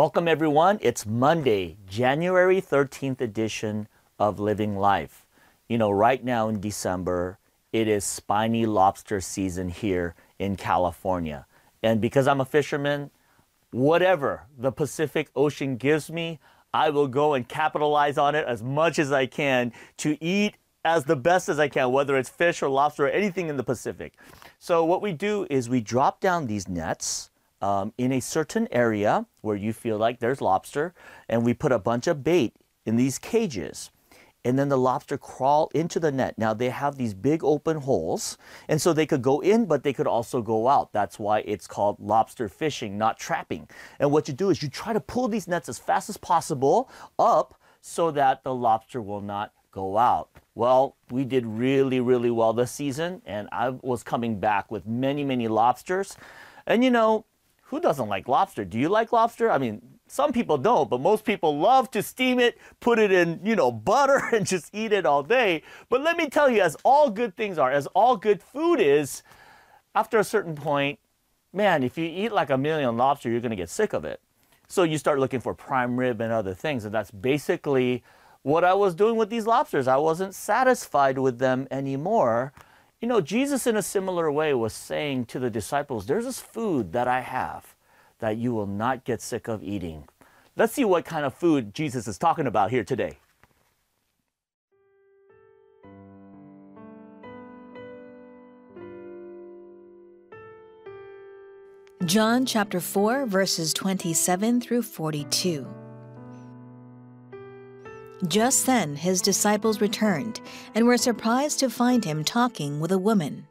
Welcome, everyone. It's Monday, January 13th edition of Living Life. You know, right now in December, it is spiny lobster season here in California. And because I'm a fisherman, whatever the Pacific Ocean gives me, I will go and capitalize on it as much as I can to eat as the best as I can, whether it's fish or lobster or anything in the Pacific. So, what we do is we drop down these nets um, in a certain area where you feel like there's lobster, and we put a bunch of bait in these cages. And then the lobster crawl into the net. Now they have these big open holes, and so they could go in, but they could also go out. That's why it's called lobster fishing, not trapping. And what you do is you try to pull these nets as fast as possible up so that the lobster will not go out. Well, we did really, really well this season, and I was coming back with many, many lobsters. And you know, who doesn't like lobster? Do you like lobster? I mean, some people don't, but most people love to steam it, put it in, you know, butter and just eat it all day. But let me tell you, as all good things are, as all good food is, after a certain point, man, if you eat like a million lobster, you're going to get sick of it. So you start looking for prime rib and other things. And that's basically what I was doing with these lobsters. I wasn't satisfied with them anymore. You know, Jesus, in a similar way, was saying to the disciples, There's this food that I have that you will not get sick of eating. Let's see what kind of food Jesus is talking about here today. John chapter 4, verses 27 through 42. Just then his disciples returned and were surprised to find him talking with a woman.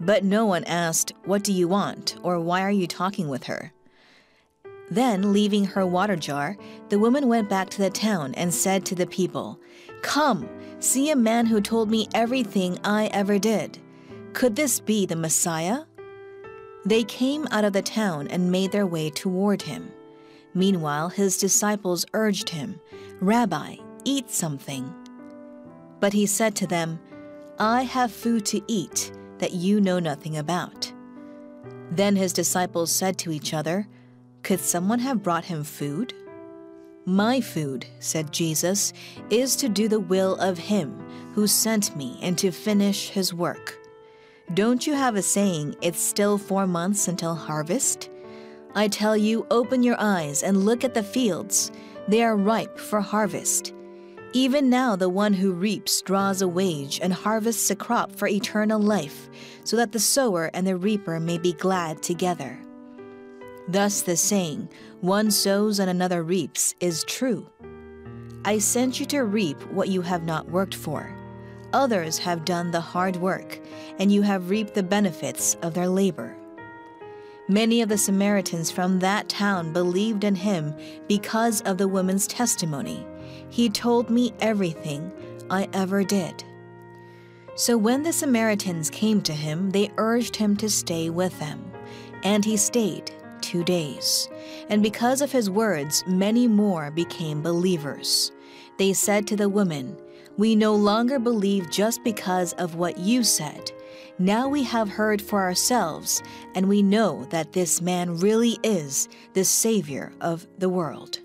But no one asked, What do you want? or Why are you talking with her? Then, leaving her water jar, the woman went back to the town and said to the people, Come, see a man who told me everything I ever did. Could this be the Messiah? They came out of the town and made their way toward him. Meanwhile, his disciples urged him, Rabbi, eat something. But he said to them, I have food to eat that you know nothing about. Then his disciples said to each other, Could someone have brought him food? My food, said Jesus, is to do the will of him who sent me and to finish his work. Don't you have a saying, it's still four months until harvest? I tell you, open your eyes and look at the fields. They are ripe for harvest. Even now, the one who reaps draws a wage and harvests a crop for eternal life, so that the sower and the reaper may be glad together. Thus, the saying, one sows and another reaps, is true. I sent you to reap what you have not worked for. Others have done the hard work, and you have reaped the benefits of their labor. Many of the Samaritans from that town believed in him because of the woman's testimony. He told me everything I ever did. So when the Samaritans came to him, they urged him to stay with them. And he stayed two days. And because of his words, many more became believers. They said to the woman, We no longer believe just because of what you said. Now we have heard for ourselves, and we know that this man really is the Savior of the world.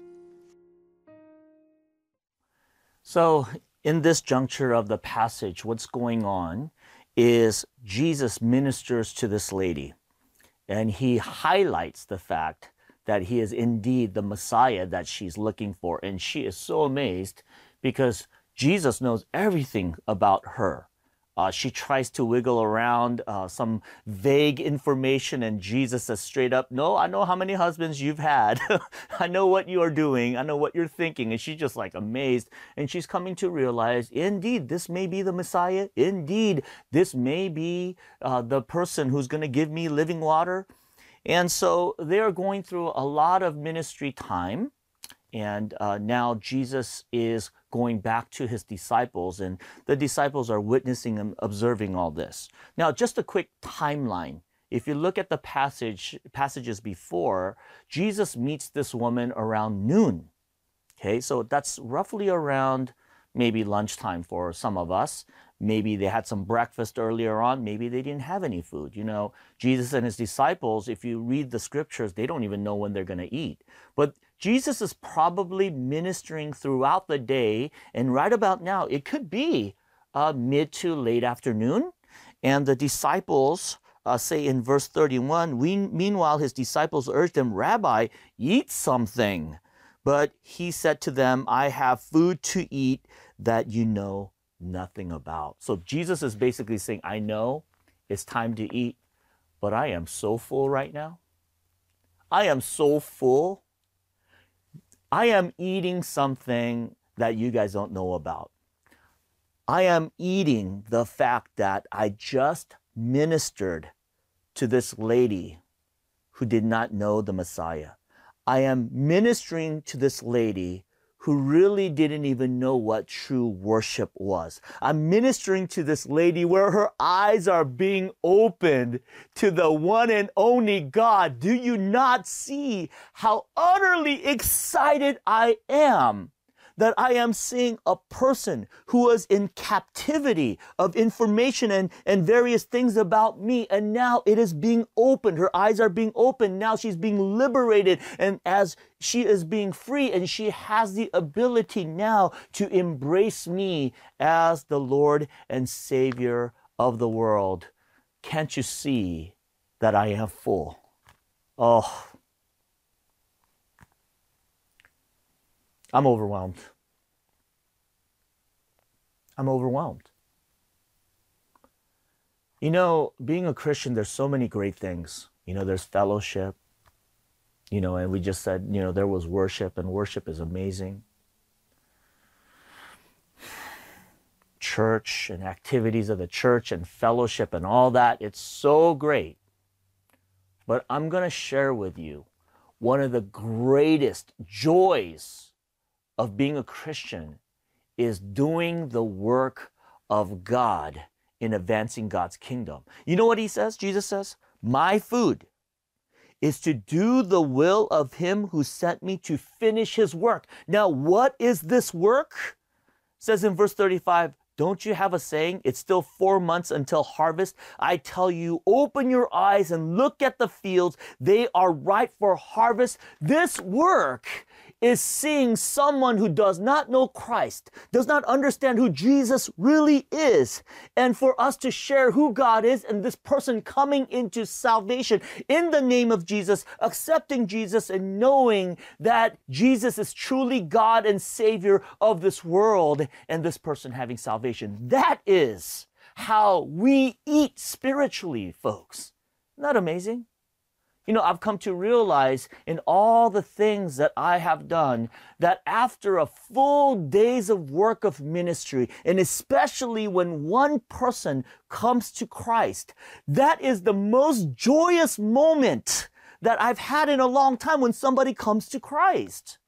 So, in this juncture of the passage, what's going on is Jesus ministers to this lady, and he highlights the fact that he is indeed the Messiah that she's looking for. And she is so amazed because Jesus knows everything about her. Uh, she tries to wiggle around uh, some vague information, and Jesus says straight up, No, I know how many husbands you've had. I know what you are doing. I know what you're thinking. And she's just like amazed. And she's coming to realize, indeed, this may be the Messiah. Indeed, this may be uh, the person who's going to give me living water. And so they're going through a lot of ministry time. And uh, now Jesus is going back to his disciples, and the disciples are witnessing and observing all this. Now, just a quick timeline. If you look at the passage passages before, Jesus meets this woman around noon. Okay, so that's roughly around maybe lunchtime for some of us. Maybe they had some breakfast earlier on. Maybe they didn't have any food. You know, Jesus and his disciples, if you read the scriptures, they don't even know when they're going to eat. But Jesus is probably ministering throughout the day. And right about now, it could be uh, mid to late afternoon. And the disciples uh, say in verse 31 we, meanwhile, his disciples urged him, Rabbi, eat something. But he said to them, I have food to eat that you know nothing about. So Jesus is basically saying, I know it's time to eat, but I am so full right now. I am so full. I am eating something that you guys don't know about. I am eating the fact that I just ministered to this lady who did not know the Messiah. I am ministering to this lady who really didn't even know what true worship was. I'm ministering to this lady where her eyes are being opened to the one and only God. Do you not see how utterly excited I am? That I am seeing a person who was in captivity of information and, and various things about me. And now it is being opened. Her eyes are being opened. Now she's being liberated. And as she is being free and she has the ability now to embrace me as the Lord and Savior of the world. Can't you see that I am full? Oh, I'm overwhelmed. I'm overwhelmed. You know, being a Christian, there's so many great things. You know, there's fellowship, you know, and we just said, you know, there was worship, and worship is amazing. Church and activities of the church and fellowship and all that, it's so great. But I'm going to share with you one of the greatest joys of being a Christian is doing the work of God in advancing God's kingdom. You know what he says? Jesus says, My food is to do the will of him who sent me to finish his work. Now, what is this work? Says in verse 35, don't you have a saying? It's still four months until harvest. I tell you, open your eyes and look at the fields. They are ripe for harvest. This work is seeing someone who does not know Christ, does not understand who Jesus really is, and for us to share who God is and this person coming into salvation in the name of Jesus, accepting Jesus and knowing that Jesus is truly God and Savior of this world and this person having salvation. That is how we eat spiritually, folks. That amazing? You know, I've come to realize in all the things that I have done that after a full days of work of ministry, and especially when one person comes to Christ, that is the most joyous moment that I've had in a long time when somebody comes to Christ.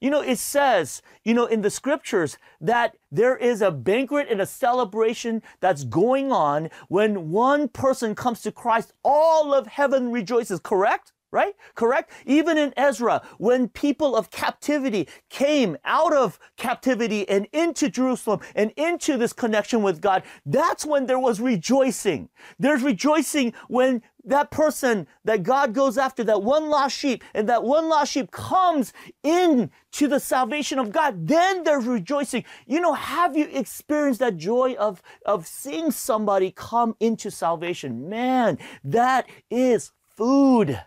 You know, it says, you know, in the scriptures that there is a banquet and a celebration that's going on when one person comes to Christ, all of heaven rejoices, correct? right? Correct? Even in Ezra, when people of captivity came out of captivity and into Jerusalem and into this connection with God, that's when there was rejoicing. There's rejoicing when that person that God goes after, that one lost sheep, and that one lost sheep comes in to the salvation of God, then there's rejoicing. You know, have you experienced that joy of, of seeing somebody come into salvation? Man, that is food.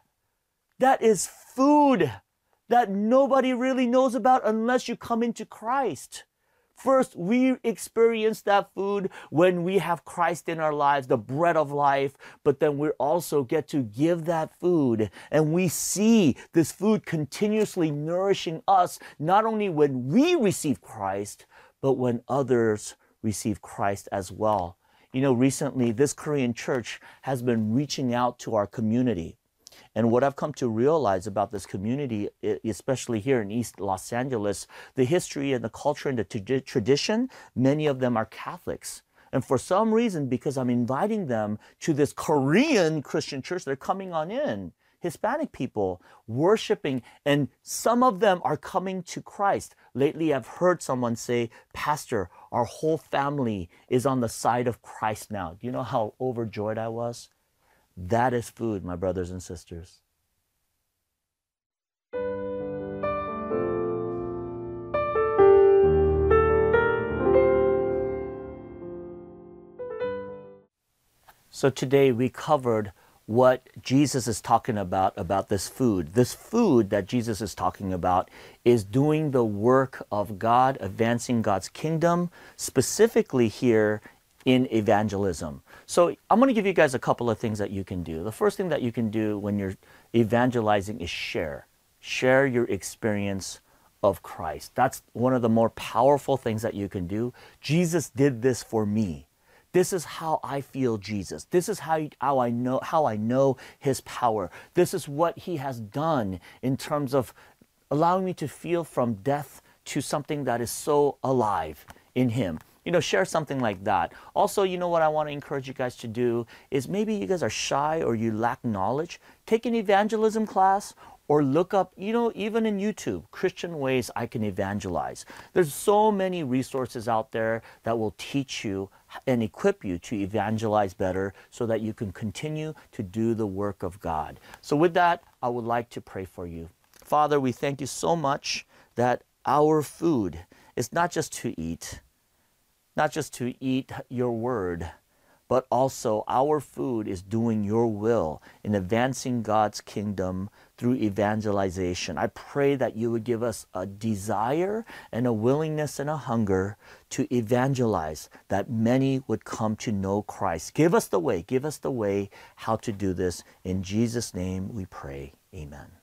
That is food that nobody really knows about unless you come into Christ. First, we experience that food when we have Christ in our lives, the bread of life, but then we also get to give that food and we see this food continuously nourishing us, not only when we receive Christ, but when others receive Christ as well. You know, recently this Korean church has been reaching out to our community And what I've come to realize about this community, especially here in East Los Angeles, the history and the culture and the tradi- tradition, many of them are Catholics. And for some reason, because I'm inviting them to this Korean Christian church, they're coming on in. Hispanic people worshiping, and some of them are coming to Christ. Lately, I've heard someone say, Pastor, our whole family is on the side of Christ now. Do you know how overjoyed I was? That is food, my brothers and sisters. So today we covered what Jesus is talking about about this food. This food that Jesus is talking about is doing the work of God, advancing God's kingdom, specifically here in evangelism. So I'm going to give you guys a couple of things that you can do. The first thing that you can do when you're evangelizing is share. Share your experience of Christ. That's one of the more powerful things that you can do. Jesus did this for me. This is how I feel Jesus. This is how, how I know how I know his power. This is what he has done in terms of allowing me to feel from death to something that is so alive in him. You know, share something like that. Also, you know what I want to encourage you guys to do is maybe you guys are shy or you lack knowledge. Take an evangelism class or look up, you know, even in YouTube, Christian ways I can evangelize. There's so many resources out there that will teach you and equip you to evangelize better so that you can continue to do the work of God. So, with that, I would like to pray for you. Father, we thank you so much that our food is not just to eat, not just to eat your word, but also our food is doing your will in advancing God's kingdom through evangelization. I pray that you would give us a desire and a willingness and a hunger to evangelize, that many would come to know Christ. Give us the way, give us the way how to do this. In Jesus' name we pray. Amen.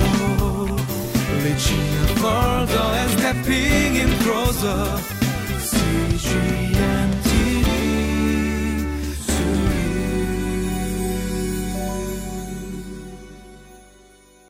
reaching